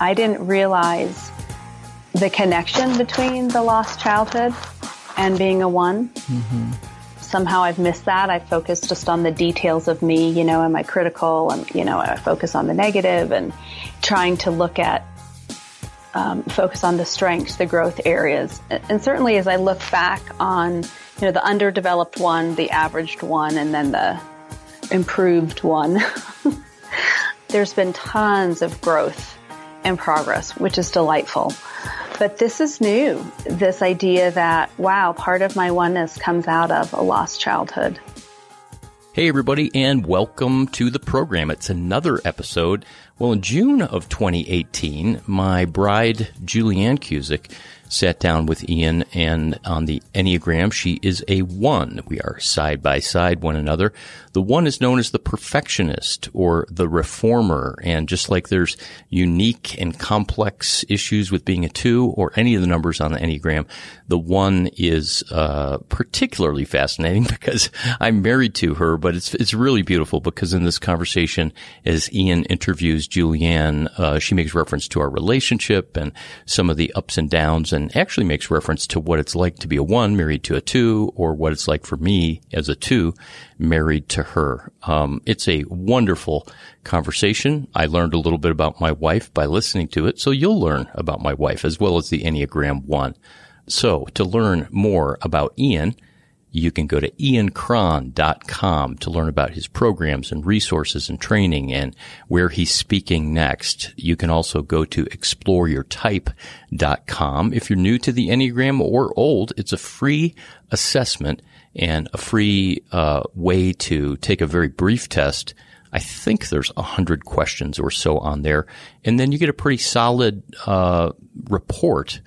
I didn't realize the connection between the lost childhood and being a one. Mm-hmm. Somehow I've missed that. I focus just on the details of me, you know, am I critical? And, you know, I focus on the negative and trying to look at, um, focus on the strengths, the growth areas. And certainly as I look back on, you know, the underdeveloped one, the averaged one, and then the improved one, there's been tons of growth and progress, which is delightful. But this is new. This idea that, wow, part of my oneness comes out of a lost childhood. Hey, everybody, and welcome to the program. It's another episode. Well, in June of 2018, my bride, Julianne Cusick, sat down with Ian and on the Enneagram, she is a one. We are side by side one another. The one is known as the perfectionist or the reformer. And just like there's unique and complex issues with being a two or any of the numbers on the Enneagram, the one is, uh, particularly fascinating because I'm married to her, but it's, it's really beautiful because in this conversation, as Ian interviews Julianne, uh, she makes reference to our relationship and some of the ups and downs and actually makes reference to what it's like to be a one married to a two or what it's like for me as a two married to her. Um, it's a wonderful conversation. I learned a little bit about my wife by listening to it. So you'll learn about my wife as well as the Enneagram one. So to learn more about Ian, you can go to iancron.com to learn about his programs and resources and training and where he's speaking next. You can also go to exploreyourtype.com. If you're new to the Enneagram or old, it's a free assessment and a free uh, way to take a very brief test. I think there's a hundred questions or so on there, and then you get a pretty solid uh, report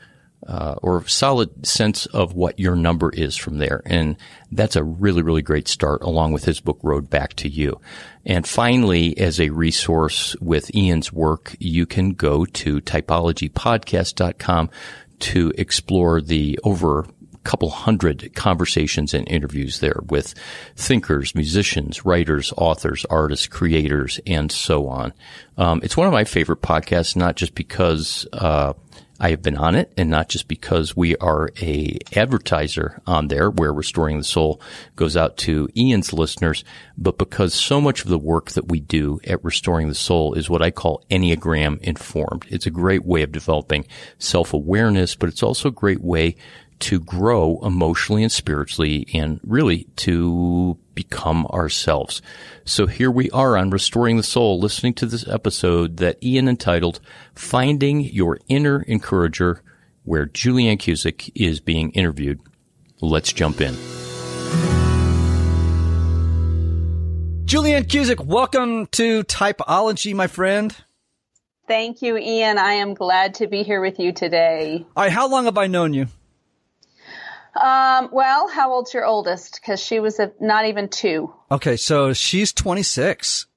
uh, or solid sense of what your number is from there. And that's a really, really great start along with his book, Road Back to You. And finally, as a resource with Ian's work, you can go to typologypodcast.com to explore the over couple hundred conversations and interviews there with thinkers, musicians, writers, authors, artists, creators, and so on. Um, it's one of my favorite podcasts, not just because uh, I have been on it, and not just because we are a advertiser on there, where Restoring the Soul goes out to Ian's listeners, but because so much of the work that we do at Restoring the Soul is what I call Enneagram informed. It's a great way of developing self awareness, but it's also a great way to grow emotionally and spiritually and really to become ourselves. So here we are on Restoring the Soul, listening to this episode that Ian entitled Finding Your Inner Encourager, where Julianne Cusick is being interviewed. Let's jump in. Julianne Cusick, welcome to Typology, my friend. Thank you, Ian. I am glad to be here with you today. All right, how long have I known you? Um, well, how old's your oldest? Because she was a, not even two. Okay, so she's 26.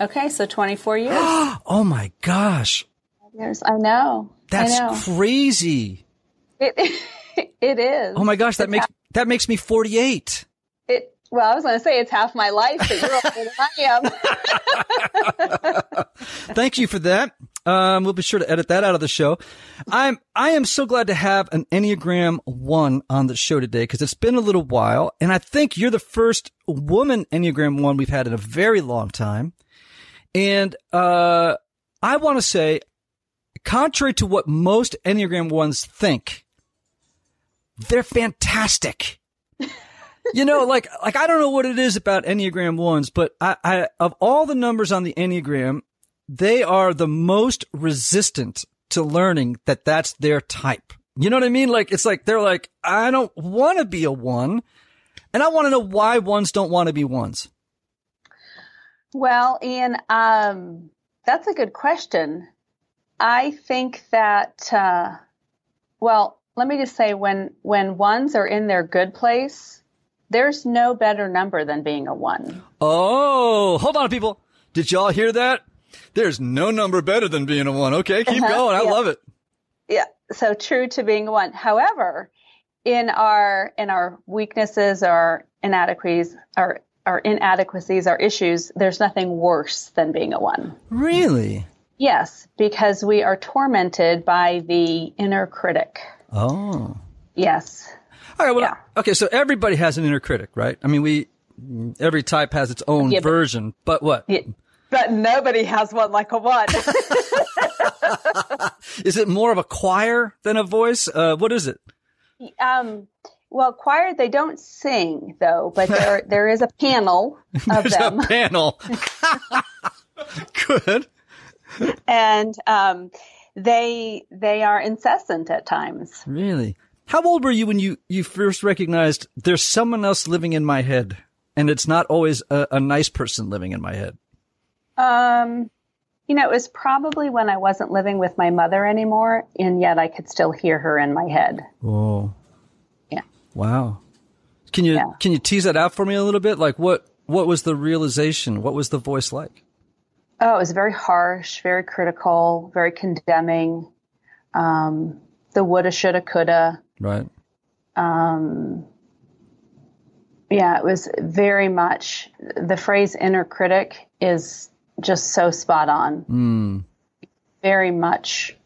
Okay, so 24 years. oh my gosh. Years. I know. That's I know. crazy. It, it is. Oh my gosh, that makes, that makes me 48. It, well, I was going to say it's half my life, but you're older than I am. Thank you for that. Um, we'll be sure to edit that out of the show. I'm, I am so glad to have an Enneagram one on the show today because it's been a little while. And I think you're the first woman Enneagram one we've had in a very long time. And, uh, I want to say, contrary to what most Enneagram ones think, they're fantastic. you know, like, like I don't know what it is about Enneagram ones, but I, I, of all the numbers on the Enneagram, they are the most resistant to learning that that's their type. You know what I mean? Like, it's like, they're like, I don't want to be a one. And I want to know why ones don't want to be ones. Well, Ian, um, that's a good question. I think that, uh, well, let me just say when, when ones are in their good place, there's no better number than being a one. Oh, hold on, people. Did y'all hear that? There's no number better than being a one. Okay, keep uh-huh. going. I yeah. love it. Yeah. So true to being a one. However, in our in our weaknesses our inadequacies or our inadequacies, our issues, there's nothing worse than being a one. Really? Yes, because we are tormented by the inner critic. Oh. Yes. All right. Well, Yeah. okay. So everybody has an inner critic, right? I mean, we, every type has its own Yeah, but- version, but what? Yeah, But nobody has one like a one. Is it more of a choir than a voice? Uh, what is it? um, well, choir they don't sing though, but there there is a panel of There's them, a panel. Good. and um, they they are incessant at times. Really? How old were you when you, you first recognized there's someone else living in my head and it's not always a, a nice person living in my head? Um, you know, it was probably when I wasn't living with my mother anymore, and yet I could still hear her in my head. Oh. Yeah. Wow. Can you Yeah. can you tease that out for me a little bit? Like what what was the realization? What was the voice like? Oh, it was very harsh, very critical, very condemning. Um, the woulda, shoulda, coulda. Right. Um, yeah, it was very much the phrase inner critic is just so spot on. Mm. Very much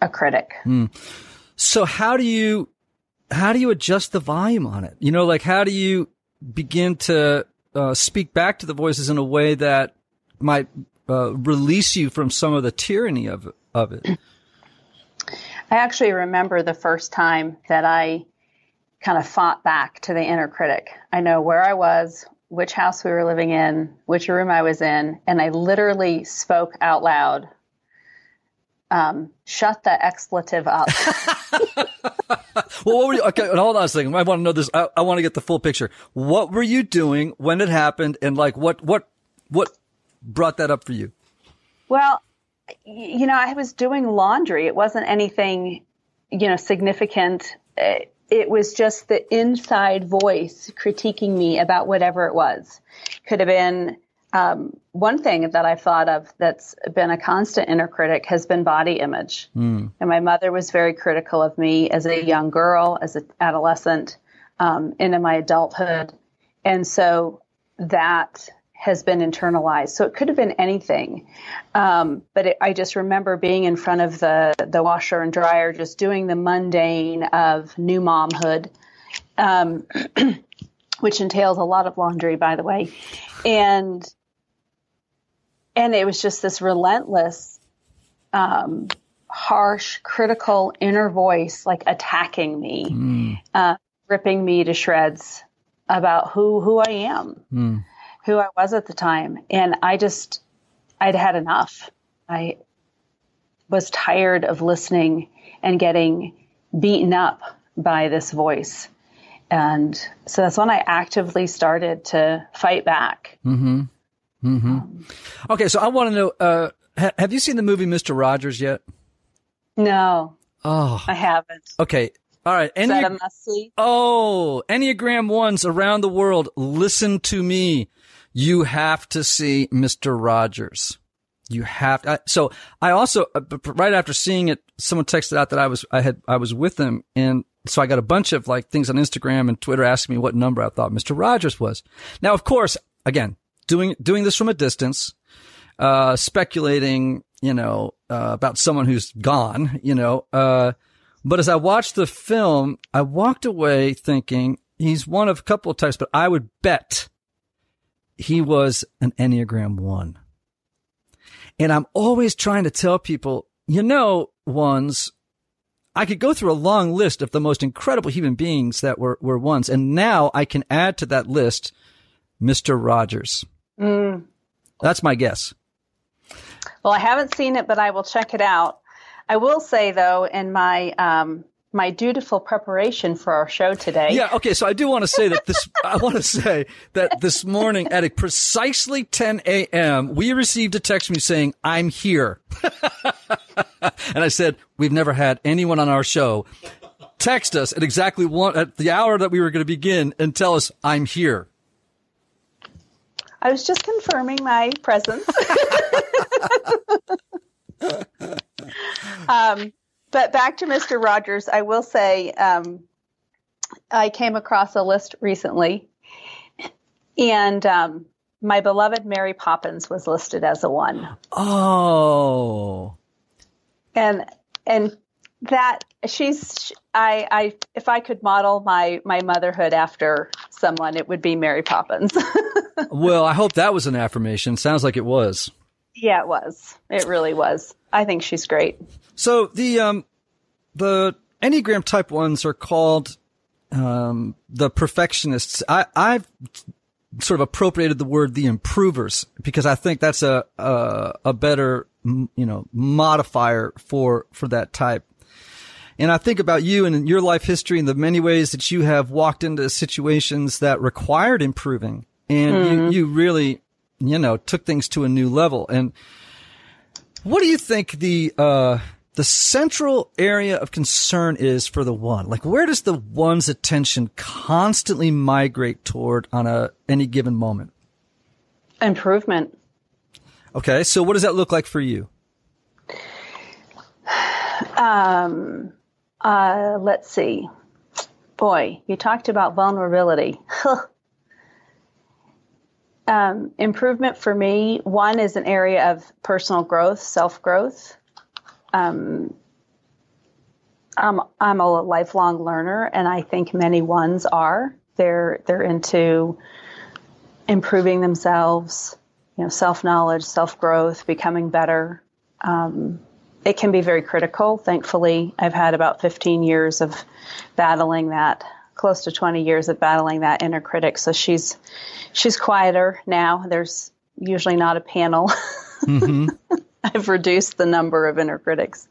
a critic. So how do you how do you adjust the volume on it? You know, like how do you begin to uh, speak back to the voices in a way that might uh, release you from some of the tyranny of of it? I actually remember the first time that I kind of fought back to the inner critic. I know where I was, which house we were living in, which room I was in, and I literally spoke out loud. Um, shut the expletive up. Well, what were you? Okay, hold on a second. I want to know this. I, I want to get the full picture. What were you doing when it happened, and like what what what brought that up for you? Well, you know, I was doing laundry. It wasn't anything, you know, significant. Uh, It was just the inside voice critiquing me about whatever it was. Could have been um, one thing that I've thought of that's been a constant inner critic has been body image. And my mother was very critical of me as a young girl, as an adolescent, um, into my adulthood. And so that has been internalized. So it could have been anything. Um, but it, I just remember being in front of the, the washer and dryer, just doing the mundane of new momhood, um, which entails a lot of laundry, by the way. And, and it was just this relentless, um, harsh, critical inner voice, like attacking me, uh, ripping me to shreds about who, who I am who I was at the time. And I just, I'd had enough. I was tired of listening and getting beaten up by this voice. And so that's when I actively started to fight back. Mm-hmm. Mm-hmm. Um, okay, so I want to know. Uh, ha- have you seen the movie Mister Rogers yet? No, Oh, I haven't. okay. All right. Is that a must see? oh, Enneagram ones around the world. Listen to me. You have to see Mister Rogers. You have I, so I also uh, right after seeing it, someone texted out that I was I had I was with them, and so I got a bunch of like things on Instagram and Twitter asking me what number I thought Mister Rogers was. Now, of course, again doing doing this from a distance, uh, speculating, you know, uh, about someone who's gone, you know. Uh, but as I watched the film, I walked away thinking he's one of a couple of types, but I would bet he was an Enneagram one. And I'm always trying to tell people, you know, ones, I could go through a long list of the most incredible human beings that were, were ones. And now I can add to that list Mr. Rogers. That's my guess. Well, I haven't seen it, but I will check it out. I will say though, in my, um, my dutiful preparation for our show today. Yeah. Okay. So I do want to say that this, I want to say that this morning at a precisely 10 a.m., we received a text from you saying, I'm here. and I said, we've never had anyone on our show text us at exactly one, at the hour that we were going to begin and tell us, I'm here. I was just confirming my presence. um, but back to Mr. Rogers, I will say um, I came across a list recently, and um, my beloved Mary Poppins was listed as a one. Oh. And and that she's I I if I could model my my motherhood after someone, it would be Mary Poppins. well, I hope that was an affirmation. Sounds like it was. Yeah, it was. It really was. I think she's great. So the um the Enneagram type ones are called um the perfectionists. I I've sort of appropriated the word the improvers because I think that's a a, a better you know modifier for for that type. And I think about you and your life history and the many ways that you have walked into situations that required improving and mm. you, mm-hmm. you really, you know, took things to a new level. And what do you think the, uh, the central area of concern is for the one? Like, where does the one's attention constantly migrate toward on a, any given moment? Improvement. Okay. So what does that look like for you? Um, uh, let's see. Boy, you talked about vulnerability. um, improvement for me, one is an area of personal growth, self growth. Um, I'm, I'm a lifelong learner, and I think many ones are. They're they're into improving themselves, you know, self knowledge, self growth, becoming better. Um, it can be very critical. Thankfully, I've had about 15 years of battling that, close to 20 years of battling that inner critic. So she's she's quieter now. There's usually not a panel. Mm-hmm. I've reduced the number of inner critics.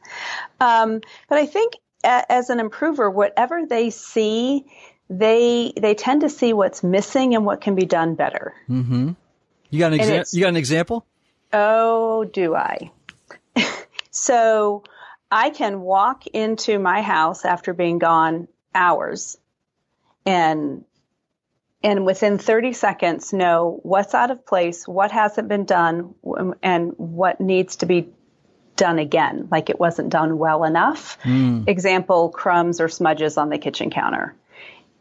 Um, but I think a, as an improver, whatever they see, they they tend to see what's missing and what can be done better. Mm-hmm. You got an example? You got an example? Oh, do I? So I can walk into my house after being gone hours and and within 30 seconds know what's out of place, what hasn't been done, and what needs to be done again, like it wasn't done well enough. Mm. Example, crumbs or smudges on the kitchen counter.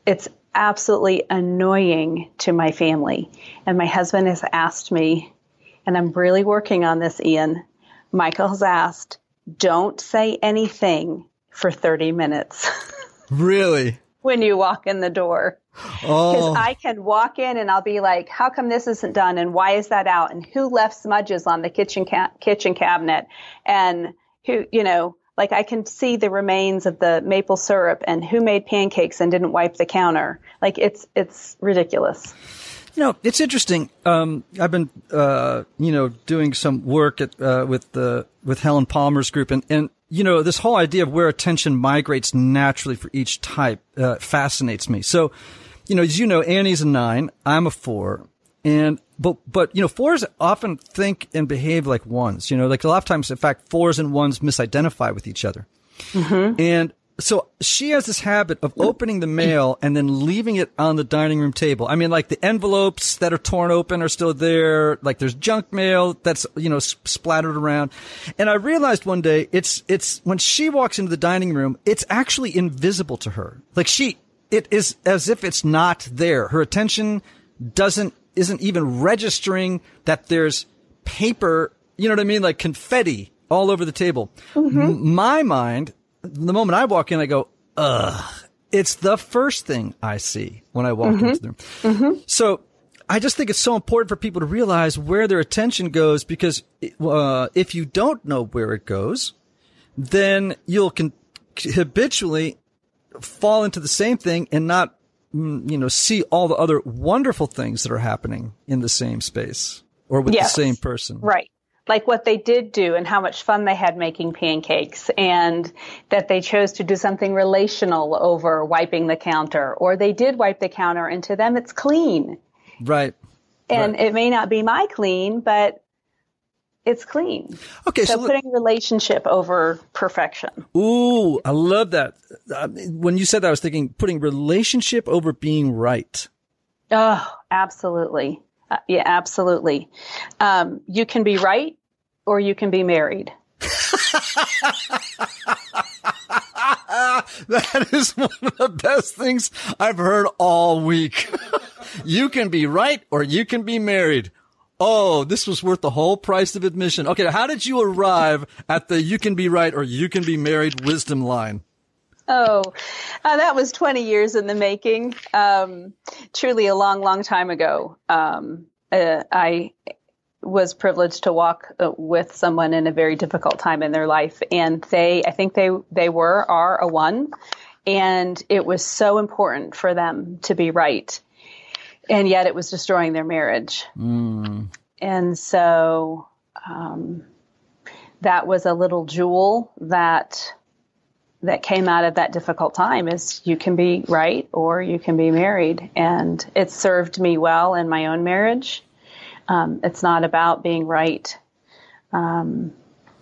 It's absolutely annoying to my family. And my husband has asked me, and I'm really working on this, Ian, Michael has asked, don't say anything for 30 minutes. really? When you walk in the door. Because oh. I can walk in and I'll be like, how come this isn't done? And why is that out? And who left smudges on the kitchen, ca- kitchen cabinet? And who, you know, like I can see the remains of the maple syrup and who made pancakes and didn't wipe the counter. Like it's, it's ridiculous. You know, it's interesting. Um, I've been, uh, you know, doing some work at, uh, with the, with Helen Palmer's group and, and, you know, this whole idea of where attention migrates naturally for each type, uh, fascinates me. So, you know, as you know, Annie's a nine. I'm a four. And, but, but, you know, fours often think and behave like ones, you know, like a lot of times, in fact, fours and ones misidentify with each other. Mm-hmm. And so she has this habit of opening the mail and then leaving it on the dining room table. I mean, like the envelopes that are torn open are still there. Like there's junk mail that's, you know, splattered around. And I realized one day it's, it's when she walks into the dining room, it's actually invisible to her. Like she, it is as if it's not there. Her attention doesn't, isn't even registering that there's paper, you know what I mean? Like confetti all over the table. Mm-hmm. M- my mind the moment I walk in, I go, ugh. It's the first thing I see when I walk mm-hmm. into the room. Mm-hmm. So I just think it's so important for people to realize where their attention goes because uh, if you don't know where it goes, then you'll con- habitually fall into the same thing and not, mm, you know, see all the other wonderful things that are happening in the same space or with yes. the same person. Right like what they did do and how much fun they had making pancakes and that they chose to do something relational over wiping the counter or they did wipe the counter and to them it's clean. Right. And right. it may not be my clean, but it's clean. Okay, so, so putting relationship over perfection. Ooh, I love that. When you said that, I was thinking putting relationship over being right. Oh, absolutely. Uh, yeah, absolutely. Um, you can be right or you can be married. that is one of the best things I've heard all week. you can be right or you can be married. oh, this was worth the whole price of admission. Okay, how did you arrive at the "you can be right" or "you can be married" wisdom line? Oh, uh, that was 20 years in the making. Um, truly a long, long time ago. Um, uh, I was privileged to walk uh, with someone in a very difficult time in their life, and they, I think they they were are a one, and it was so important for them to be right, and yet it was destroying their marriage, mm. and so um, that was a little jewel that that came out of that difficult time is you can be right or you can be married. And it served me well in my own marriage. Um, it's not about being right. Um,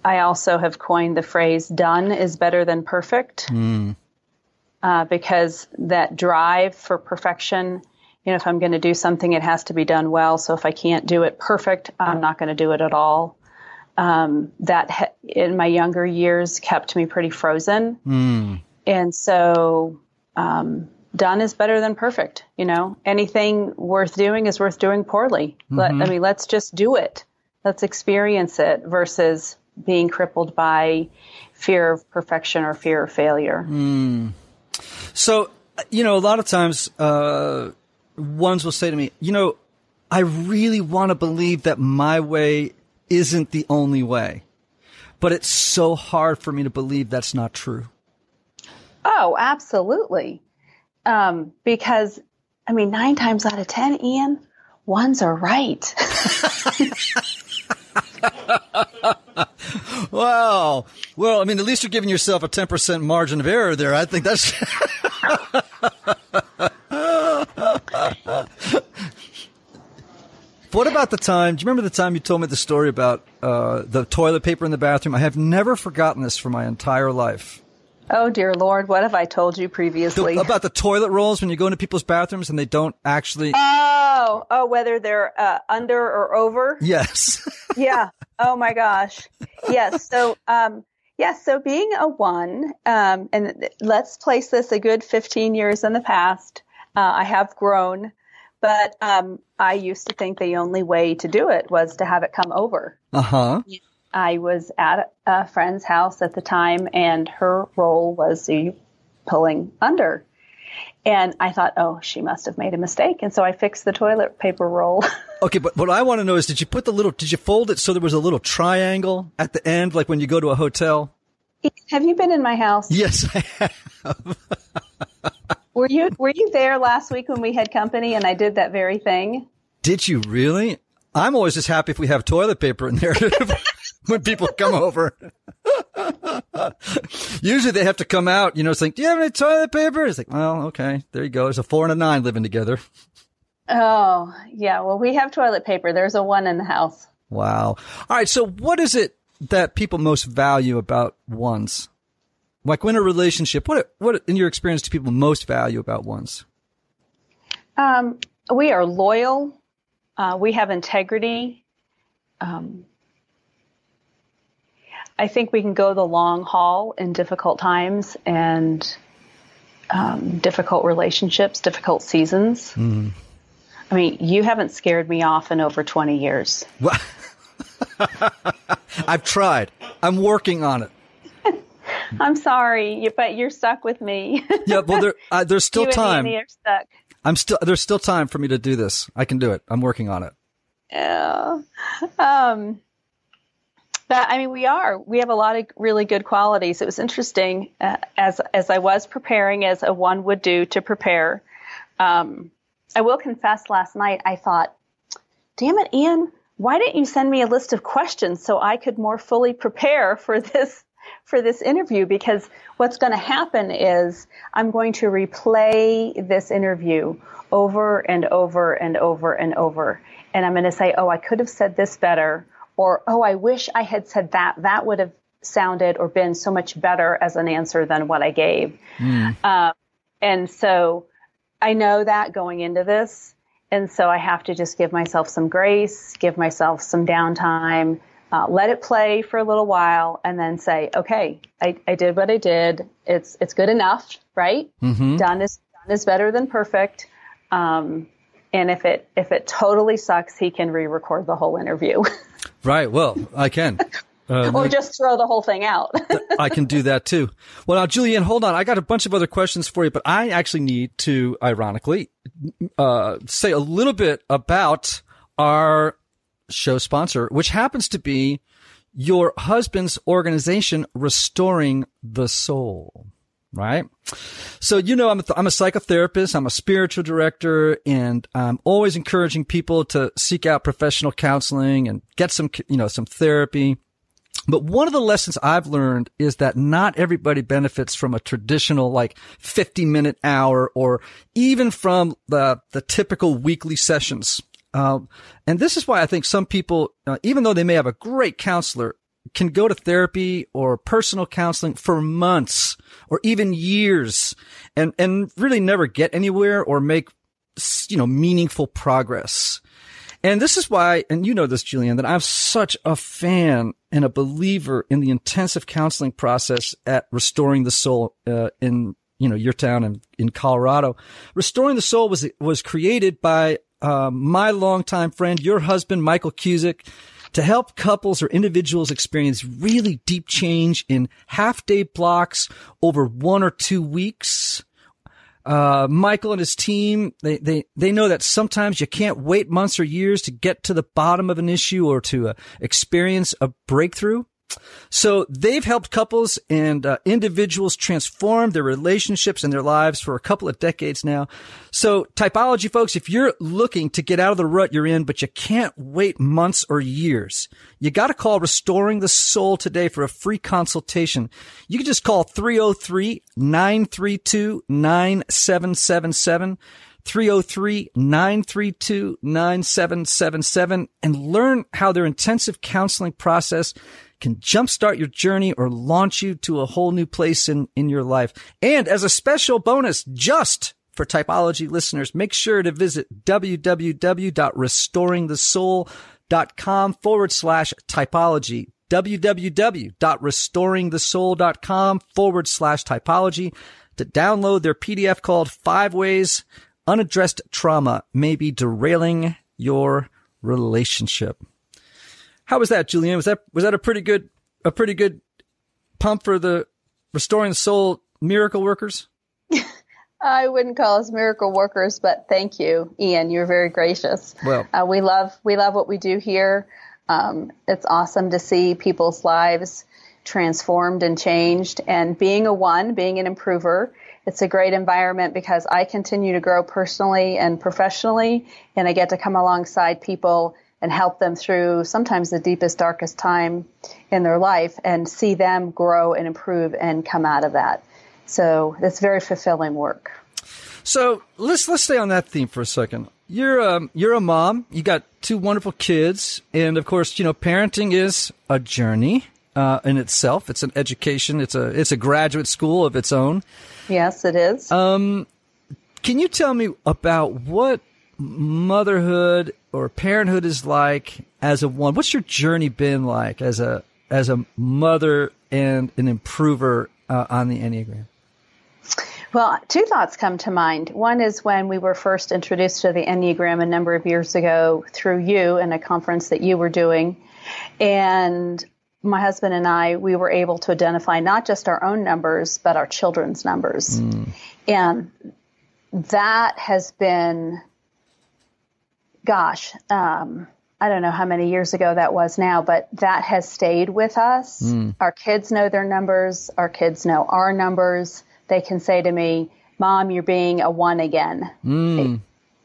I also have coined the phrase done is better than perfect mm. uh, because that drive for perfection, you know, if I'm going to do something, it has to be done well. So if I can't do it perfect, I'm not going to do it at all um, that ha- in my younger years kept me pretty frozen. Mm. And so, um, done is better than perfect. You know, anything worth doing is worth doing poorly. Mm-hmm. Let, I mean, let's just do it. Let's experience it versus being crippled by fear of perfection or fear of failure. Mm. So, you know, a lot of times, uh, ones will say to me, you know, I really want to believe that my way isn't the only way. But it's so hard for me to believe that's not true. Oh, absolutely. Um, because, I mean, nine times out of 10, Ian, ones are right. wow. Well, I mean, at least you're giving yourself a 10% margin of error there. I think that's. What about the time? Do you remember the time you told me the story about uh, the toilet paper in the bathroom? I have never forgotten this for my entire life. Oh dear Lord, what have I told you previously the, about the toilet rolls when you go into people's bathrooms and they don't actually? Oh, oh, whether they're uh, under or over? Yes. yeah. Oh my gosh. Yes. So, um, yes. So being a one, um, and let's place this a good fifteen years in the past. Uh, I have grown. But um, I used to think the only way to do it was to have it come over. Uh huh. I was at a friend's house at the time, and her role was pulling under. And I thought, oh, she must have made a mistake. And so I fixed the toilet paper roll. okay, but what I want to know is did you put the little, did you fold it so there was a little triangle at the end, like when you go to a hotel? Have you been in my house? Yes, I have. Were you were you there last week when we had company and I did that very thing? Did you really? I'm always just happy if we have toilet paper in there when people come over. Usually they have to come out, you know, it's like, do you have any toilet paper? It's like, well, okay, there you go. There's a four and a nine living together. Oh, yeah. Well, we have toilet paper. There's a one in the house. Wow. All right. So what is it that people most value about ones? Like when a relationship, what what in your experience do people most value about ones? Um, we are loyal. Uh, we have integrity. Um, I think we can go the long haul in difficult times and um, difficult relationships, difficult seasons. Mm. I mean, you haven't scared me off in over 20 years. I've tried. I'm working on it. I'm sorry, but you're stuck with me. yeah, well, there, uh, there's still time. you time. And are stuck. I'm still there's still time for me to do this. I can do it. I'm working on it. Yeah. Um, but I mean, we are. We have a lot of really good qualities. It was interesting uh, as as I was preparing, as a one would do to prepare. Um, I will confess, last night I thought, "Damn it, Ian." Why didn't you send me a list of questions so I could more fully prepare for this for this interview because what's going to happen is I'm going to replay this interview over and over and over and over. And I'm going to say, oh, I could have said this better. Or, oh, I wish I had said that. That would have sounded or been so much better as an answer than what I gave. Mm. Um, and so I know that going into this. And so I have to just give myself some grace, give myself some downtime, uh, let it play for a little while and then say, okay, I, I did what I did. It's, it's good enough, right? Mm-hmm. Done is, done is better than perfect. Um, And if it if it totally sucks, he can re-record the whole interview. right. Well, I can. Uh, or just throw the whole thing out. I can do that too. Well, now, Julianne, hold on. I got a bunch of other questions for you, but I actually need to, ironically, uh, say a little bit about our show sponsor, which happens to be your husband's organization, Restoring the Soul. Right. So, you know, I'm a, I'm a psychotherapist. I'm a spiritual director and I'm always encouraging people to seek out professional counseling and get some, you know, some therapy. But one of the lessons I've learned is that not everybody benefits from a traditional like 50 minute hour or even from the, the typical weekly sessions. Uh, and this is why I think some people, uh, even though they may have a great counselor, can go to therapy or personal counseling for months or even years and, and really never get anywhere or make, you know, meaningful progress. And this is why, and you know this, Julianne, that I'm such a fan and a believer in the intensive counseling process at Restoring the Soul uh, in you know your town in, in Colorado. Restoring the Soul was was created by uh, my longtime friend, your husband, Michael Cusick, to help couples or individuals experience really deep change in half day blocks over one or two weeks uh, Michael and his team, they, they, they know that sometimes you can't wait months or years to get to the bottom of an issue or to uh, experience a breakthrough. So they've helped couples and uh, individuals transform their relationships and their lives for a couple of decades now. So typology folks, if you're looking to get out of the rut you're in, but you can't wait months or years, you got to call restoring the soul today for a free consultation. You can just call 303-932-9777. 303-932-9777 and learn how their intensive counseling process can jumpstart your journey or launch you to a whole new place in, in your life. And as a special bonus, just for typology listeners, make sure to visit www.restoringthesoul.com forward slash typology www.restoringthesoul.com forward slash typology to download their PDF called Five Ways Unaddressed Trauma May Be Derailing Your Relationship. How was that, Julianne? Was that was that a pretty good a pretty good pump for the restoring the soul miracle workers? I wouldn't call us miracle workers, but thank you, Ian. You're very gracious. Well, uh, we love we love what we do here. Um, it's awesome to see people's lives transformed and changed. And being a one, being an improver, it's a great environment because I continue to grow personally and professionally, and I get to come alongside people and help them through sometimes the deepest, darkest time in their life and see them grow and improve and come out of that. So it's very fulfilling work. So let's let's stay on that theme for a second. You're um, you're a mom. You got two wonderful kids, and of course, you know parenting is a journey uh, in itself. It's an education. It's a it's a graduate school of its own. Yes, it is. Um, can you tell me about what motherhood or parenthood is like as a one? What's your journey been like as a as a mother and an improver uh, on the Enneagram? Well, two thoughts come to mind. One is when we were first introduced to the Enneagram a number of years ago through you in a conference that you were doing. And my husband and I, we were able to identify not just our own numbers, but our children's numbers. Mm. And that has been gosh, um, I don't know how many years ago that was now, but that has stayed with us. Mm. Our kids know their numbers. Our kids know our numbers. They can say to me, Mom, you're being a one again. Mm.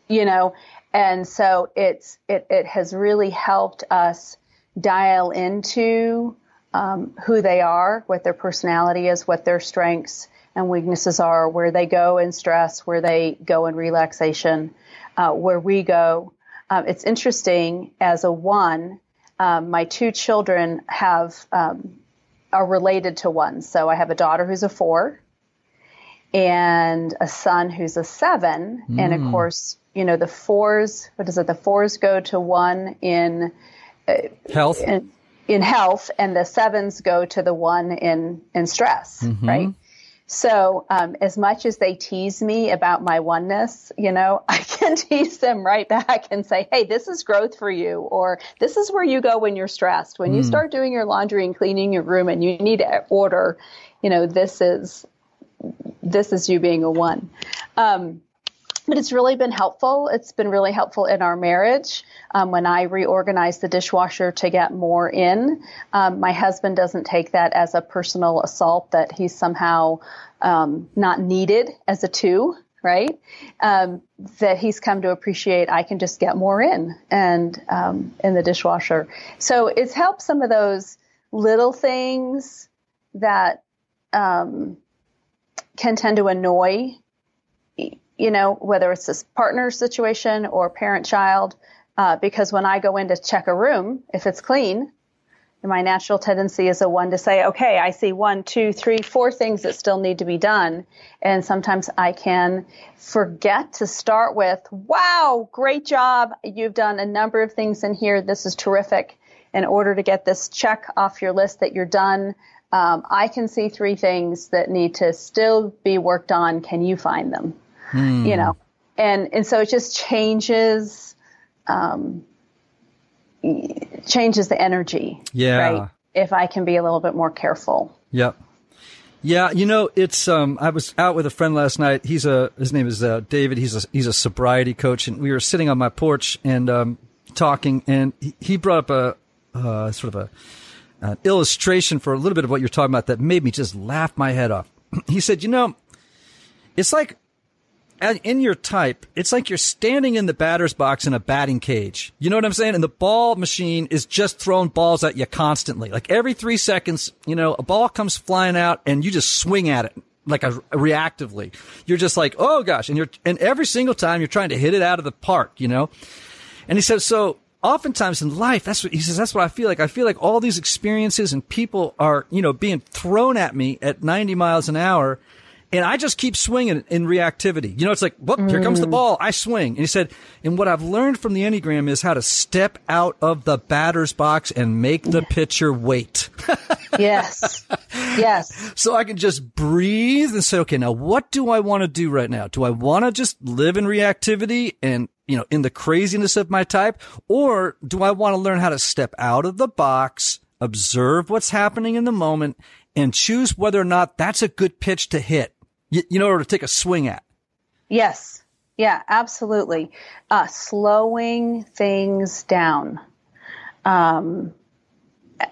You know, and so it's, it, it has really helped us dial into um, who they are, what their personality is, what their strengths and weaknesses are, where they go in stress, where they go in relaxation, uh, where we go um, it's interesting as a one, um, my two children have um, are related to one. So I have a daughter who's a four, and a son who's a seven. Mm. And of hmm. course, you know the fours. What is it? The fours go to one in uh, health. In, in, health, and the sevens go to the one in in stress. Mm-hmm. Right. So, um, as much as they tease me about my oneness, you know, I can tease them right back and say, hey, this is growth for you, or this is where you go when you're stressed. When mm. you start doing your laundry and cleaning your room and you need to order, you know, this is this is you being a one. Um, but it's really been helpful. It's been really helpful in our marriage. Um, when I reorganized the dishwasher to get more in, um, my husband doesn't take that as a personal assault that he's somehow um, not needed as a two, right? Um, that he's come to appreciate. I can just get more in and um, in the dishwasher. So it's helped some of those little things that um, can tend to annoy you know, whether it's this partner situation or parent child, uh, because when I go in to check a room, if it's clean, my natural tendency is a one to say, okay, I see one, two, three, four things that still need to be done. And sometimes I can forget to start with, wow, great job. You've done a number of things in here. This is terrific. In order to get this check off your list that you're done, um, I can see three things that need to still be worked on. Can you find them? Mm. you know, and and so it just changes, um, changes the energy. Yeah. Right. If I can be a little bit more careful. Yep. Yeah, you know, it's um I was out with a friend last night. He's a his name is uh, David. He's a he's a sobriety coach and we were sitting on my porch and um talking and he, he brought up a uh, sort of a an illustration for a little bit of what you're talking about that made me just laugh my head off. he said, "You know, it's like in your type, it's like you're standing in the batter's box in a batting cage. You know what I'm saying? And the ball machine is just throwing balls at you constantly. Like every three seconds, you know, a ball comes flying out and you just swing at it like a, reactively. You're just like, oh gosh. And you're, and every single time you're trying to hit it out of the park, you know? And he says, so oftentimes in life, that's what he says, that's what I feel like. I feel like all these experiences and people are, you know, being thrown at me at 90 miles an hour and I just keep swinging in reactivity. You know, it's like, whoop, here comes the mm. ball. I swing. And he said, and what I've learned from the Enneagram is how to step out of the batter's box and make the pitcher wait. yes. Yes. So I can just breathe and say, okay, now what do I want to do right now? Do I want to just live in reactivity and, you know, in the craziness of my type? Or do I want to learn how to step out of the box, observe what's happening in the moment and choose whether or not that's a good pitch to hit? You, you know, to take a swing at. Yes. Yeah, absolutely. Uh, slowing things down. Um,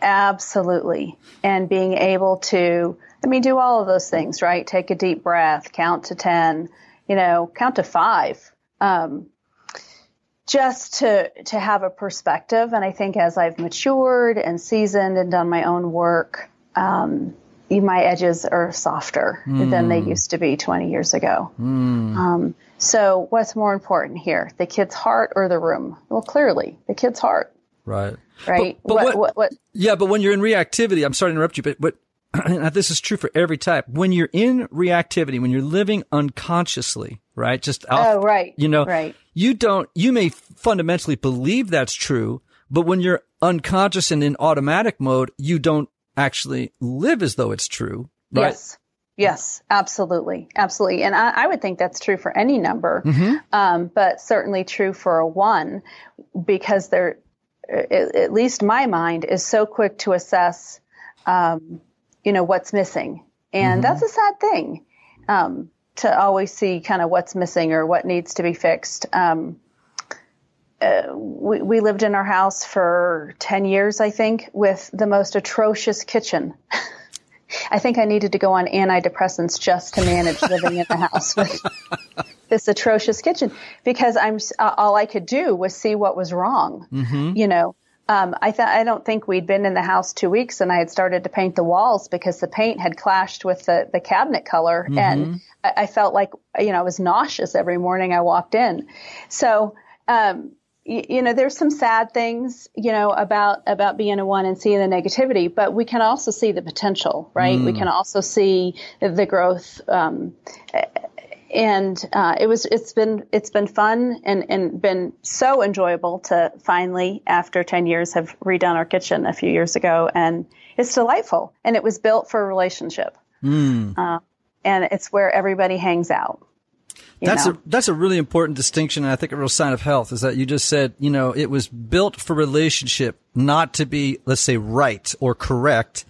absolutely. And being able to, I mean, do all of those things, right? Take a deep breath, count to 10, you know, count to five. Um, just to to have a perspective and i think as i've matured and seasoned and done my own work um, my edges are softer mm. than they hmm. used to be 20 years ago. Mm. Um, so, what's more important here, the kid's heart or the room? Well, clearly, the kid's heart. Right. Right. But, but what, what, what, Yeah, but when you're in reactivity, I'm sorry to interrupt you, but but this is true for every type. When you're in reactivity, when you're living unconsciously, right? Just off, oh, right. You know, right. You don't. You may fundamentally believe that's true, but when you're unconscious and in automatic mode, you don't actually live as though it's true. Right? Yes. Yes, absolutely. Absolutely. And I, I, would think that's true for any number, mm-hmm. um, but certainly true for a one because they're, at least my mind is so quick to assess, um, you know, what's missing. And mm-hmm. that's a sad thing, um, to always see kind of what's missing or what needs to be fixed. Um, uh, we, we lived in our house for 10 years, I think, with the most atrocious kitchen. I think I needed to go on antidepressants just to manage living in the house with this atrocious kitchen because I'm uh, all I could do was see what was wrong. Mm-hmm. You know, um, I thought I don't think we'd been in the house two weeks and I had started to paint the walls because the paint had clashed with the the cabinet color mm-hmm. and I, I, felt like you know I was nauseous every morning I walked in. So um, you know there's some sad things you know about about being a one and seeing the negativity but we can also see the potential right mm. we can also see the growth um, and uh, it was it's been it's been fun and and been so enjoyable to finally after 10 years have redone our kitchen a few years ago and it's delightful and it was built for a relationship mm. uh, and it's where everybody hangs out. That's know? a that's a really important distinction, and I think a real sign of health is that you just said, you know, it was built for relationship, not to be, let's say, right or correct.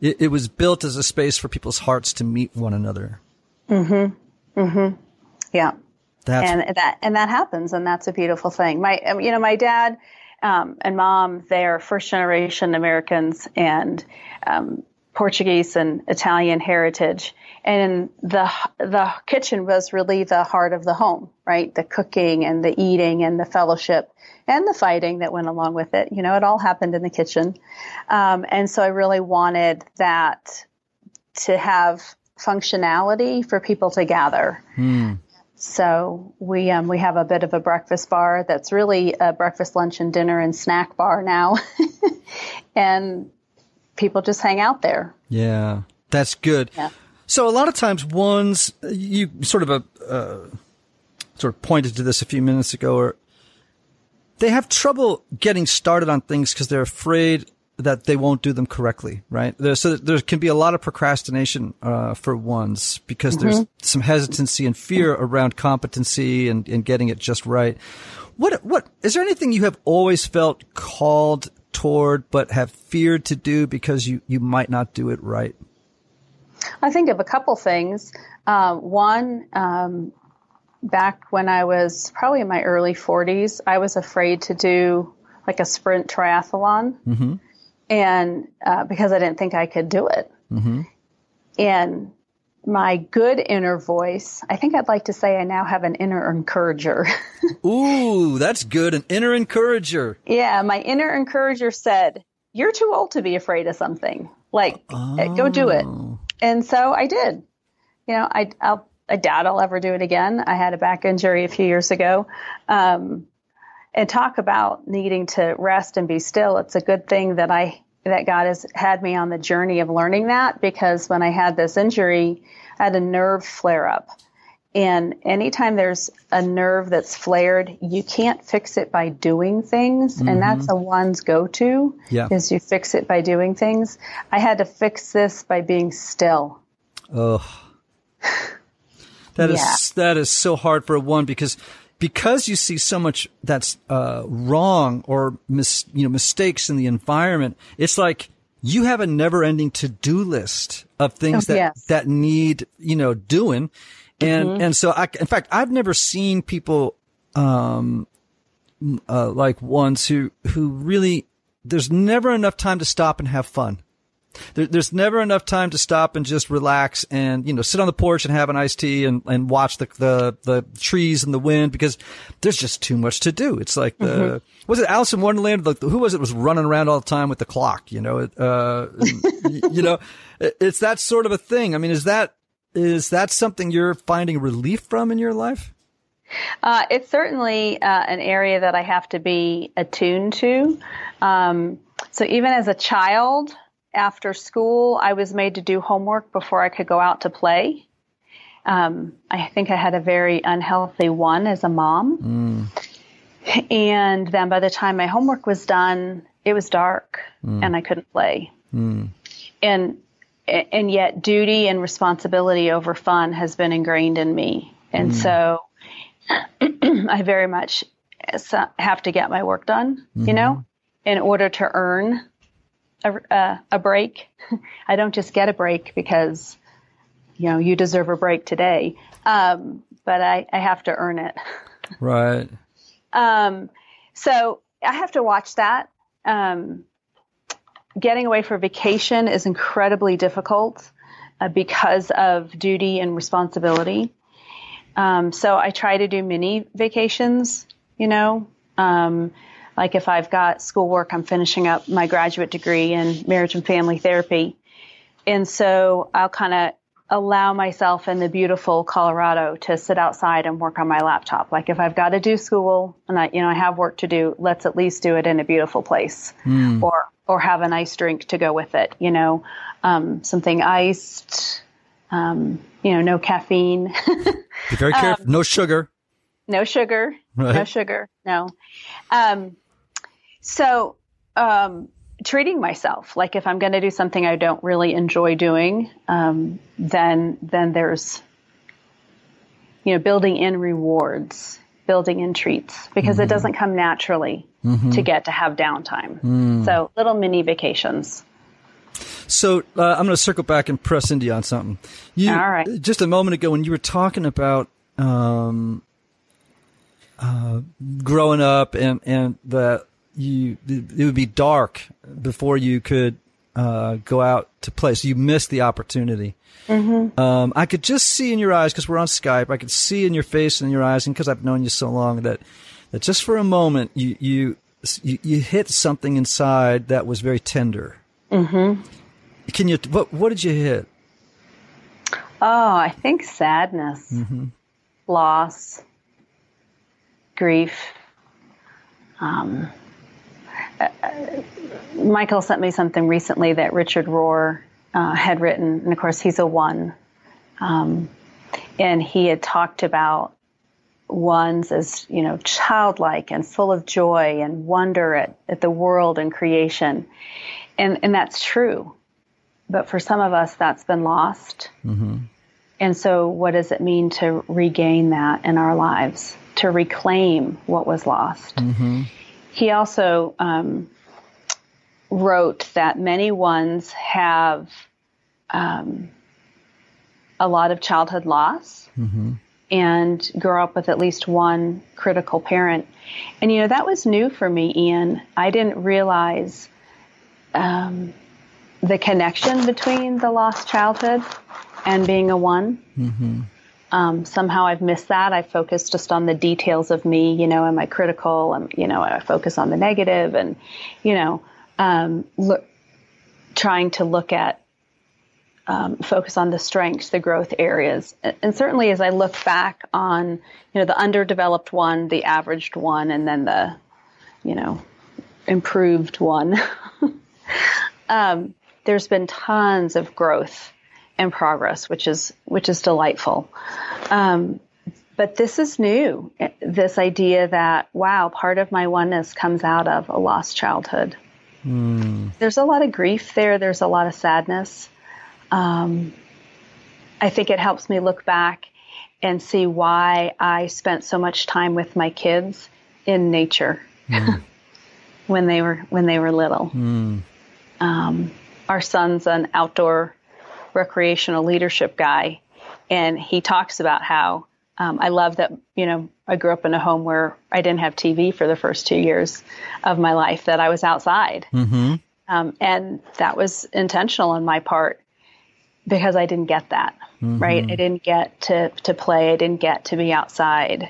It, it was built as a space for people's hearts to meet one another. Mm-hmm. Mm-hmm. Yeah. That's and that and that happens, and that's a beautiful thing. My, um, you know, my dad um, and mom, they are first generation Americans and um, Portuguese and Italian heritage, and the the kitchen was really the heart of the home, right? The cooking and the eating and the fellowship and the fighting that went along with it. You know, it all happened in the kitchen, um, and so I really wanted that to have functionality for people to gather. So we um, we have a bit of a breakfast bar that's really a breakfast, lunch, and dinner and snack bar now, and people just hang out there. Yeah, that's good. Yeah. So a lot of times ones, you sort of, uh, uh, sort of pointed to this a few minutes ago, or they have trouble getting started on things because they're afraid that they won't do them correctly, right? There, so there can be a lot of procrastination, uh, for ones because there's some hesitancy and fear around competency and, and getting it just right. What, what, is there anything you have always felt called toward, but have feared to do because you, you might not do it right? I think of a couple things. Uh, one, um, back when I was probably in my early 40s, I was afraid to do like a sprint triathlon, and uh, because I didn't think I could do it. And my good inner voice, I think I'd like to say I now have an inner encourager. Ooh, that's good. An inner encourager. yeah, my inner encourager said, "You're too old to be afraid of something. Like, uh, go do it." And so I did. You know, I I'll, I doubt I'll ever do it again. I had a back injury a few years ago. Um, and talk about needing to rest and be still. It's a good thing that I that God has had me on the journey of learning that because when I had this injury, I had a nerve flare up. And anytime there's a nerve that's flared, you can't fix it by doing things. And mm-hmm. that's a one's go to Yeah. is you fix it by doing things. I had to fix this by being still. Ugh. That is that is so hard for a one because because you see so much that's uh, wrong or mis, you know mistakes in the environment. It's like you have a never-ending to-do list of things Oh, that yes. that need you know doing, and and so I in fact I've never seen people um uh, like ones who who really there's never enough time to stop and have fun. There, there's never enough time to stop and just relax and you know sit on the porch and have an iced tea and, and watch the, the the trees and the wind because there's just too much to do. It's like the was it Alice in Wonderland? Like who was it was running around all the time with the clock? You know, uh, you know, it- it's that sort of a thing. I mean, is that is that something you're finding relief from in your life? Uh, it's certainly uh, an area that I have to be attuned to. Um, so even as a child, after school, I was made to do homework before I could go out to play. Um, I think I had a very unhealthy one as a mom. Mm. And then by the time my homework was done, it was dark mm. and I couldn't play. Mm. And and yet duty and responsibility over fun has been ingrained in me. And so I very much have to get my work done, you mm-hmm. know, in order to earn a, a, a break. I don't just get a break because, you know, you deserve a break today. Um, but I, I have to earn it. Right. Um, so I have to watch that. Um, getting away for vacation is incredibly difficult uh, because of duty and responsibility. Um, so I try to do mini vacations, you know, um, like if I've got schoolwork, I'm finishing up my graduate degree in marriage and family therapy. And so I'll kind of allow myself in the beautiful Colorado to sit outside and work on my laptop. Like if I've got to do school and I, you know, I have work to do, let's at least do it in a beautiful place or, or have a nice drink to go with it, you know, um, something iced, um, you know, no caffeine, Be very careful. no sugar. no sugar, no sugar, no. Um, so, um, treating myself. Like if I'm going to do something I don't really enjoy doing, um, then then there's you know building in rewards, building in treats because mm-hmm. it doesn't come naturally mm-hmm. to get to have downtime. Mm. So little mini vacations. So uh, I'm going to circle back and press you on something. You, All right. Just a moment ago, when you were talking about um, uh, growing up and and that you it would be dark before you could uh, go out to play, so you missed the opportunity. Mm-hmm. Um, I could just see in your eyes because we're on Skype. I could see in your face and in your eyes, and because I've known you so long that that just for a moment you you you, you hit something inside that was very tender. Mm-hmm. Can you what what did you hit? Oh, I think sadness, mm-hmm. loss, grief. Um, Michael sent me something recently that Richard Rohr uh, had written, and of course he's a one, um, and he had talked about ones as you know childlike and full of joy and wonder at, at the world and creation, and and that's true, but for some of us that's been lost. Mm-hmm. And so, what does it mean to regain that in our lives, to reclaim what was lost? Mm-hmm. He also um, wrote that many ones have um, a lot of childhood loss mm-hmm. and grow up with at least one critical parent. And, you know, that was new for me, Ian. I didn't realize um, the connection between the lost childhood and being a one. Mm-hmm. Um, somehow I've missed that. I focus just on the details of me. You know, am I critical? Am, you know, I focus on the negative, and you know, um, look, trying to look at um, focus on the strengths, the growth areas, and, and certainly as I look back on you know the underdeveloped one, the averaged one, and then the you know improved one. um, there's been tons of growth and progress, which is which is delightful. Um, but this is new. This idea that wow, part of my oneness comes out of a lost childhood. Mm. There's a lot of grief there. There's a lot of sadness. Um, I think it helps me look back and see why I spent so much time with my kids in nature mm. when they were when they were little. Mm. Um, our son's an outdoor recreational leadership guy, and he talks about how um, I love that you know I grew up in a home where I didn't have TV for the first two years of my life that I was outside, mm-hmm. um, and that was intentional on my part because I didn't get that mm-hmm. right. I didn't get to to play. I didn't get to be outside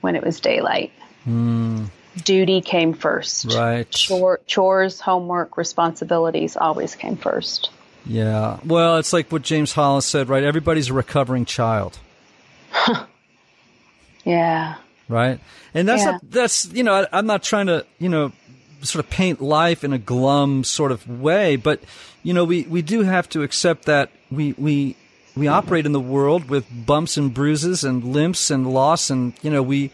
when it was daylight. Mm. Duty came first. Right. Chore, chores, homework, responsibilities always came first. Yeah. Well, it's like what James Hollis said, right? Everybody's a recovering child. yeah. Right. And that's yeah. not, that's, you know, I, am not trying to, you know, sort of paint life in a glum sort of way, but, you know, we, we do have to accept that we, we, we operate in the world with bumps and bruises and limps and loss and, you know, we,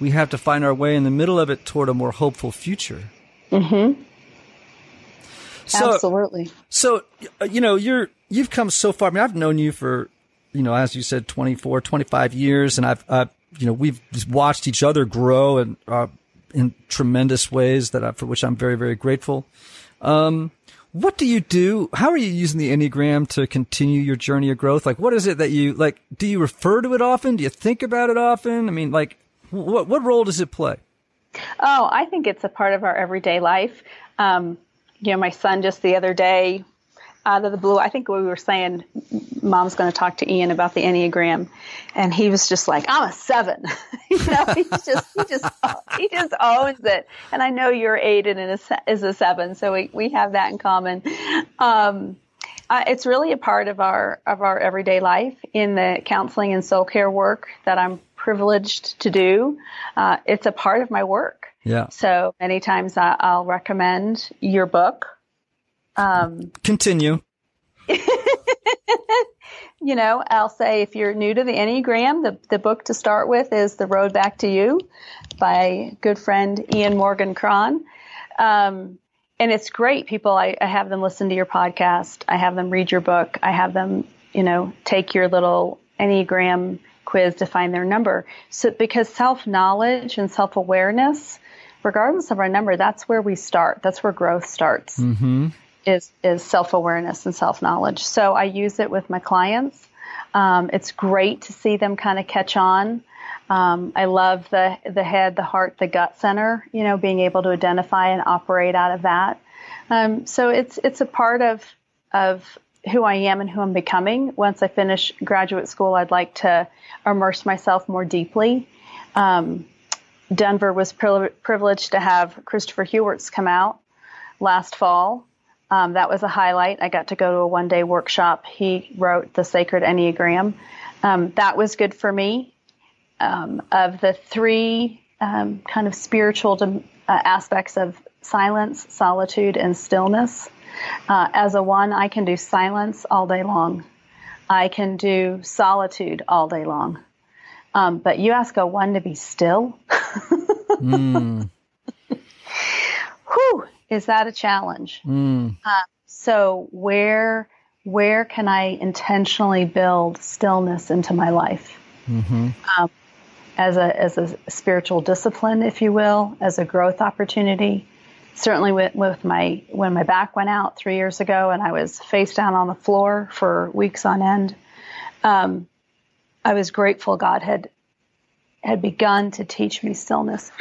we have to find our way in the middle of it toward a more hopeful future. Mm-hmm. So, Absolutely. So, uh, you know, you're, you've come so far. I mean, I've known you for, you know, as you said, 24, 25 years, and I've, uh, you know, we've watched each other grow and, uh, in tremendous ways that I, for which I'm very, very grateful. Um, what do you do? How are you using the Enneagram to continue your journey of growth? Like, what is it that you, like, do you refer to it often? Do you think about it often? I mean, like, what, what role does it play? Oh, I think it's a part of our everyday life. Um, you know, my son just the other day, out of the blue, I think we were saying, Mom's going to talk to Ian about the Enneagram, and he was just like, "I'm a seven. you know, he just he just he just owns it. And I know you're eight and is a seven, so we we have that in common. Um, uh, it's really a part of our of our everyday life in the counseling and soul care work that I'm privileged to do. Uh, it's a part of my work. Yeah. So many times I'll recommend your book. Um, Continue. you know, I'll say if you're new to the Enneagram, the, the book to start with is The Road Back to You by good friend Ian Morgan Cron. Um, and it's great. People, I, I have them listen to your podcast. I have them read your book. I have them, you know, take your little Enneagram quiz to find their number. So because self knowledge and self awareness, regardless of our number, that's where we start. That's where growth starts. Mm-hmm. Is is self awareness and self knowledge. So I use it with my clients. Um, it's great to see them kind of catch on. Um, I love the the head, the heart, the gut center. You know, being able to identify and operate out of that. Um, so it's it's a part of of who I am and who I'm becoming. Once I finish graduate school, I'd like to immerse myself more deeply. Um, Denver was pri- privileged to have Christopher Heuertz come out last fall. Um, that was a highlight. I got to go to a one day workshop. He wrote the Sacred Enneagram. Um, that was good for me. Um, of the three um, kind of spiritual uh, aspects of silence, solitude, and stillness, uh, as a one, I can do silence all day long. I can do solitude all day long. Um, but you ask a one to be still. mm. Whew, is that a challenge? Mm. Uh, so where where can I intentionally build stillness into my life? Mm-hmm. Um, as a as a spiritual discipline, if you will, as a growth opportunity certainly with, with my when my back went out three years ago and I was face down on the floor for weeks on end. Um, I was grateful God had had begun to teach me stillness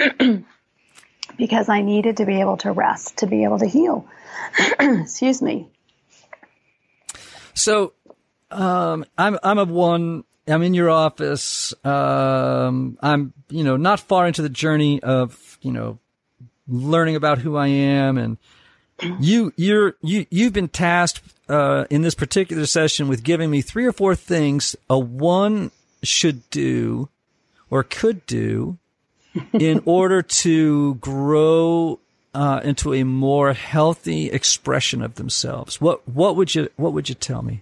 because I needed to be able to rest to be able to heal. Excuse me. So, um, I'm I'm a one. I'm in your office. Um, I'm you know not far into the journey of you know learning about who I am and you you're you you've been tasked uh, in this particular session with giving me three or four things a one should do or could do in order to grow uh, into a more healthy expression of themselves. What what would you what would you tell me?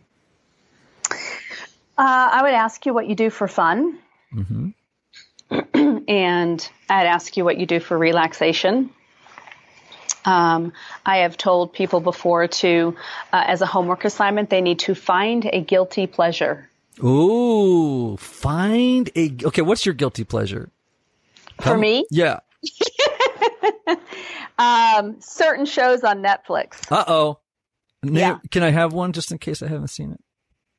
Uh, I would ask you what you do for fun. Mm-hmm. and I'd ask you what you do for relaxation. Um, I have told people before to, uh, as a homework assignment, they need to find a guilty pleasure. Ooh, find a okay. What's your guilty pleasure? For me, yeah. um, certain shows on Netflix. Uh oh. Yeah. Can I have one just in case I haven't seen it?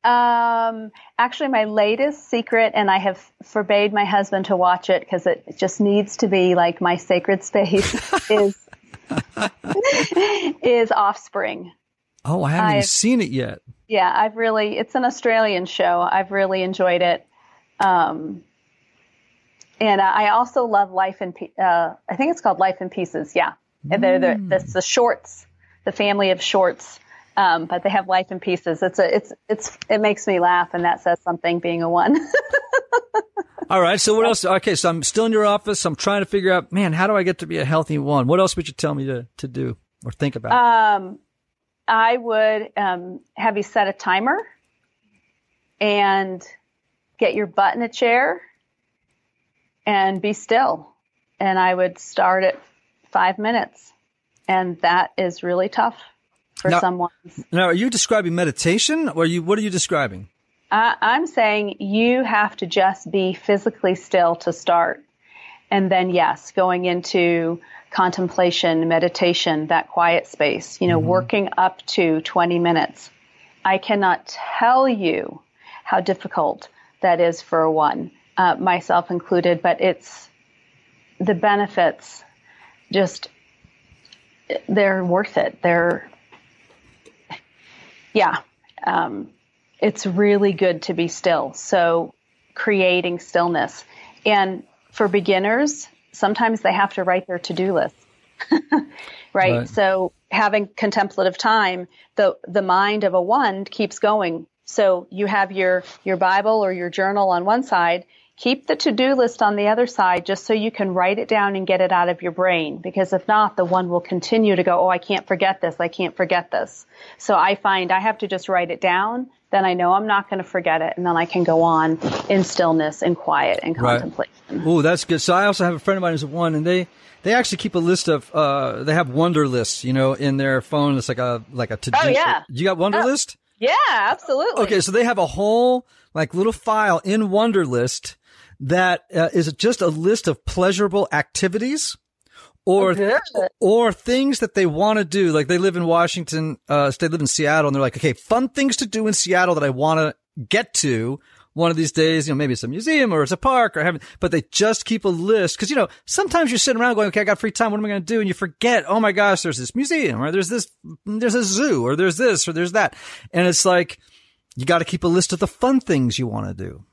Um, actually, my latest secret, and I have forbade my husband to watch it because it just needs to be like my sacred space. is is Offspring. Oh, I haven't I've, even seen it yet. Yeah, I've really. It's an Australian show. I've really enjoyed it. Um, and I also love Life in. Uh, I think it's called Life in Pieces. Yeah, mm. they're the, the the shorts, the family of shorts um, but they have life in pieces. It's a, it's, it's, it makes me laugh, and that says something. Being a one. All right. So what else? Okay. So I'm still in your office. I'm trying to figure out, man, how do I get to be a healthy one? What else would you tell me to to do or think about? Um, I would um, have you set a timer and get your butt in a chair and be still. And I would start at five minutes, and that is really tough for now, someone. Now, are you describing meditation, or are you? What are you describing? I, I'm saying you have to just be physically still to start, and then yes, going into contemplation, meditation, that quiet space. You know, mm-hmm. working up to 20 minutes. I cannot tell you how difficult that is for one, uh, myself included. But it's the benefits. Just they're worth it. They're yeah, um, it's really good to be still. So creating stillness. And for beginners, sometimes they have to write their to-do list. right? right? So having contemplative time, the the mind of a one keeps going. So you have your your Bible or your journal on one side, keep the to-do list on the other side just so you can write it down and get it out of your brain because if not the one will continue to go oh i can't forget this i can't forget this so i find i have to just write it down then i know i'm not going to forget it and then i can go on in stillness and quiet and Right. contemplation Oh, that's good. So I also have a friend of mine who's one, and they they actually keep a list of uh they have Wunderlists, you know, in their phone. It's like a like a to do. Oh, yeah. You got wonder Oh. list? yeah absolutely Okay, so they have a whole like little file in Wunderlist that uh, is it just a list of pleasurable activities or good. or things that they want to do. Like they live in Washington, uh, they live in Seattle, and they're like, okay, fun things to do in Seattle that I want to get to one of these days. You know, maybe it's a museum or it's a park or having, but they just keep a list because you know sometimes you're sitting around going, okay, I got free time. What am I going to do? And you forget, oh my gosh, there's this museum or there's this, there's a zoo or there's this or there's that, and it's like you got to keep a list of the fun things you want to do.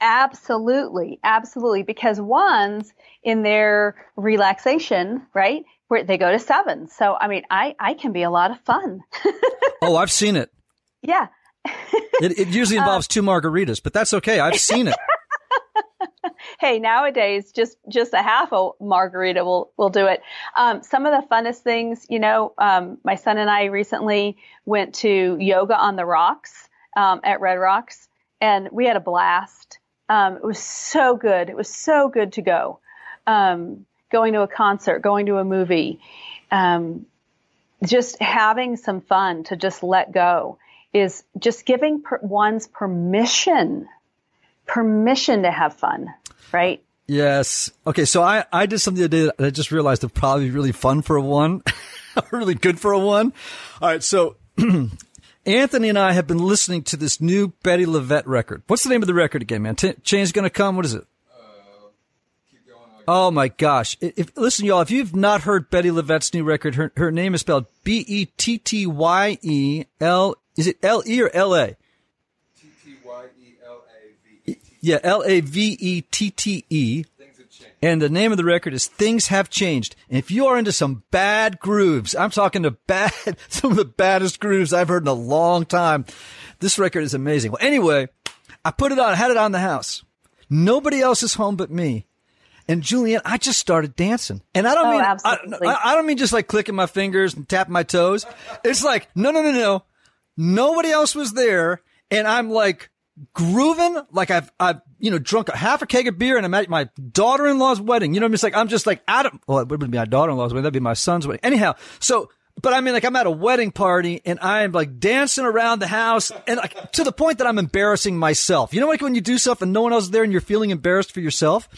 Absolutely, absolutely. Because ones in their relaxation, right, where they go to seven. So I mean, I I can be a lot of fun. Oh, I've seen it. yeah, It, it usually involves two margaritas, but that's okay. I've seen it. hey, nowadays just just a half a margarita will will do it. Um, some of the funnest things, you know, um, my son and I recently went to yoga on the rocks um, at Red Rocks, and we had a blast. Um, it was so good. It was so good to go. Um, going to a concert, going to a movie, um, just having some fun to just let go is just giving per- one's permission permission to have fun, right? Yes. Okay. So I, I did something the other day that I just realized would probably be really fun for a one, really good for a one. All right. So Anthony and I have been listening to this new Bettye LaVette record. What's the name of the record again, man? T- Change gonna come. What is it? Oh my gosh! If listen, y'all, if you've not heard Bettye LaVette's new record, her her name is spelled B E T T Y E L. Is it L E or L A? Yeah, L A V E T T E. And the name of the record is Things Have Changed. And if you are into some bad grooves, I'm talking to bad, some of the baddest grooves I've heard in a long time. This record is amazing. Well, anyway, I put it on, I had it on the house. Nobody else is home but me. And Julianne, I just started dancing. And I don't Oh, mean, I, absolutely. I- I don't mean just like clicking my fingers and tapping my toes. It's like, no, no, no, no. Nobody else was there. And I'm like grooving like I've, I've, you know, drunk a half a keg of beer and I'm at my daughter-in-law's wedding. You know what I mean? It's like, I'm just like out of, well, it wouldn't be my daughter-in-law's wedding. That'd be my son's wedding. Anyhow. So, but I mean, like I'm at a wedding party and I'm like dancing around the house and like to the point that I'm embarrassing myself. You know, like when you do stuff and no one else is there and you're feeling embarrassed for yourself.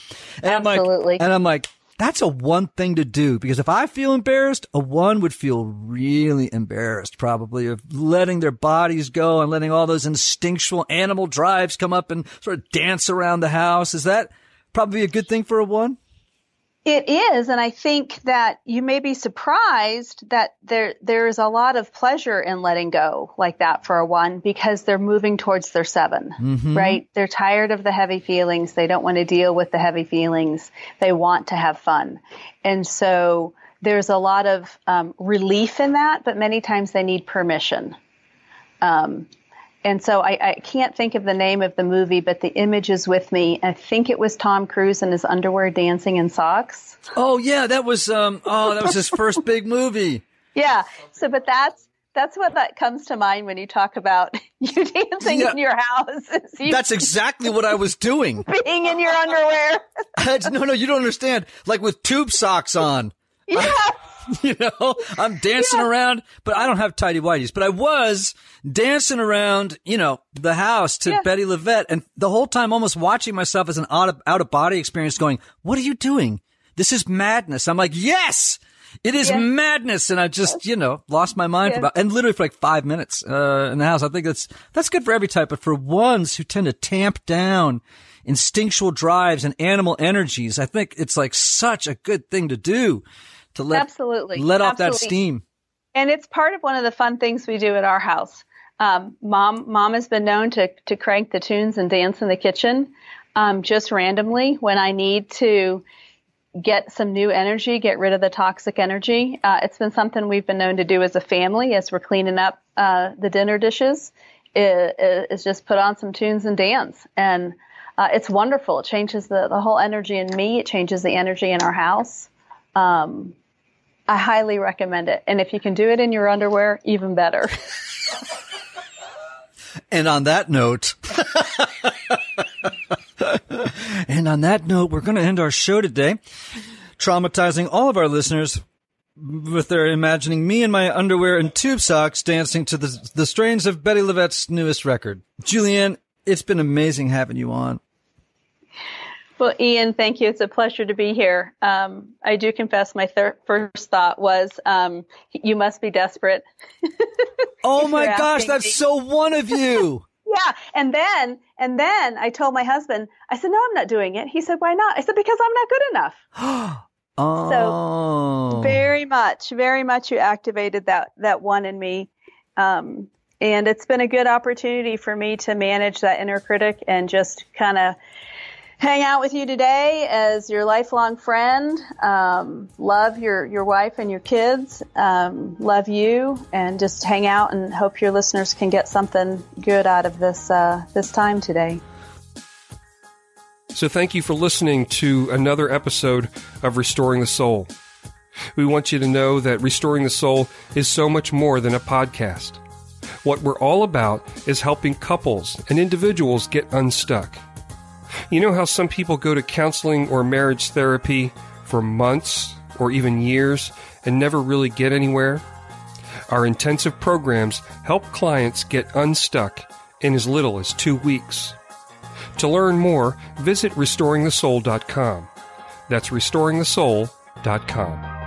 And I'm Absolutely. like, and I'm like, that's a one thing to do because if I feel embarrassed, a one would feel really embarrassed probably of letting their bodies go and letting all those instinctual animal drives come up and sort of dance around the house. Is that probably a good thing for a one? It is, and I think that you may be surprised that there there is a lot of pleasure in letting go like that for a one because they're moving towards their 7 right? They're tired of the heavy feelings. They don't want to deal with the heavy feelings. They want to have fun, and so there's a lot of um, relief in that. But many times they need permission. Um, and so I, I can't think of the name of the movie, but the image is with me. I think it was Tom Cruise in his underwear dancing in socks. Oh yeah, that was um oh that was his first big movie. Yeah. So, but that's that's what that comes to mind when you talk about you dancing Yeah. in your house. you That's exactly what I was doing. being in your underwear. no, no, you don't understand. Like with tube socks on. yeah. you know, I'm dancing around, but I don't have tidy whities. But I was dancing around, you know, the house to Yeah. Bettye LaVette, and the whole time almost watching myself as an out of out of body experience, going, "What are you doing? This is madness." I'm like, "Yes." It is Yeah. madness, and I just, you know, lost my mind for Yeah. about, and literally for like five minutes uh, in the house. I think that's that's good for every type, but for ones who tend to tamp down instinctual drives and animal energies, I think it's like such a good thing to do to let Absolutely. let off that steam. And it's part of one of the fun things we do at our house. Um, mom, mom has been known to, to crank the tunes and dance in the kitchen, um, just randomly when I need to get some new energy, get rid of the toxic energy. Uh, it's been something we've been known to do as a family as we're cleaning up, uh, the dinner dishes is, is just put on some tunes and dance. And, uh, it's wonderful. It changes the, the whole energy in me. It changes the energy in our house. Um, I highly recommend it. And if you can do it in your underwear, even better. and on that note, and on that note, we're going to end our show today, traumatizing all of our listeners with their imagining me in my underwear and tube socks dancing to the, the strains of Bettye LaVette's newest record. Julianne, it's been amazing having you on. Well, Ian, thank you. It's a pleasure to be here. Um, I do confess my thir- first thought was, um, you must be desperate. oh my gosh, that's me. so one of you. yeah. And then, and then I told my husband, I said, no, I'm not doing it. He said, why not? I said, because I'm not good enough. oh. So very much, very much you activated that, that one in me. Um, and it's been a good opportunity for me to manage that inner critic and just kind of hang out with you today as your lifelong friend. Um, love your, your wife and your kids. Um, love you and just hang out and hope your listeners can get something good out of this, uh, this time today. So thank you for listening to another episode of Restoring the Soul. We want you to know that Restoring the Soul is so much more than a podcast. What we're all about is helping couples and individuals get unstuck. You know how some people go to counseling or marriage therapy for months or even years and never really get anywhere? Our intensive programs help clients get unstuck in as little as two weeks. To learn more, visit restoringthesoul.com. That's restoringthesoul.com.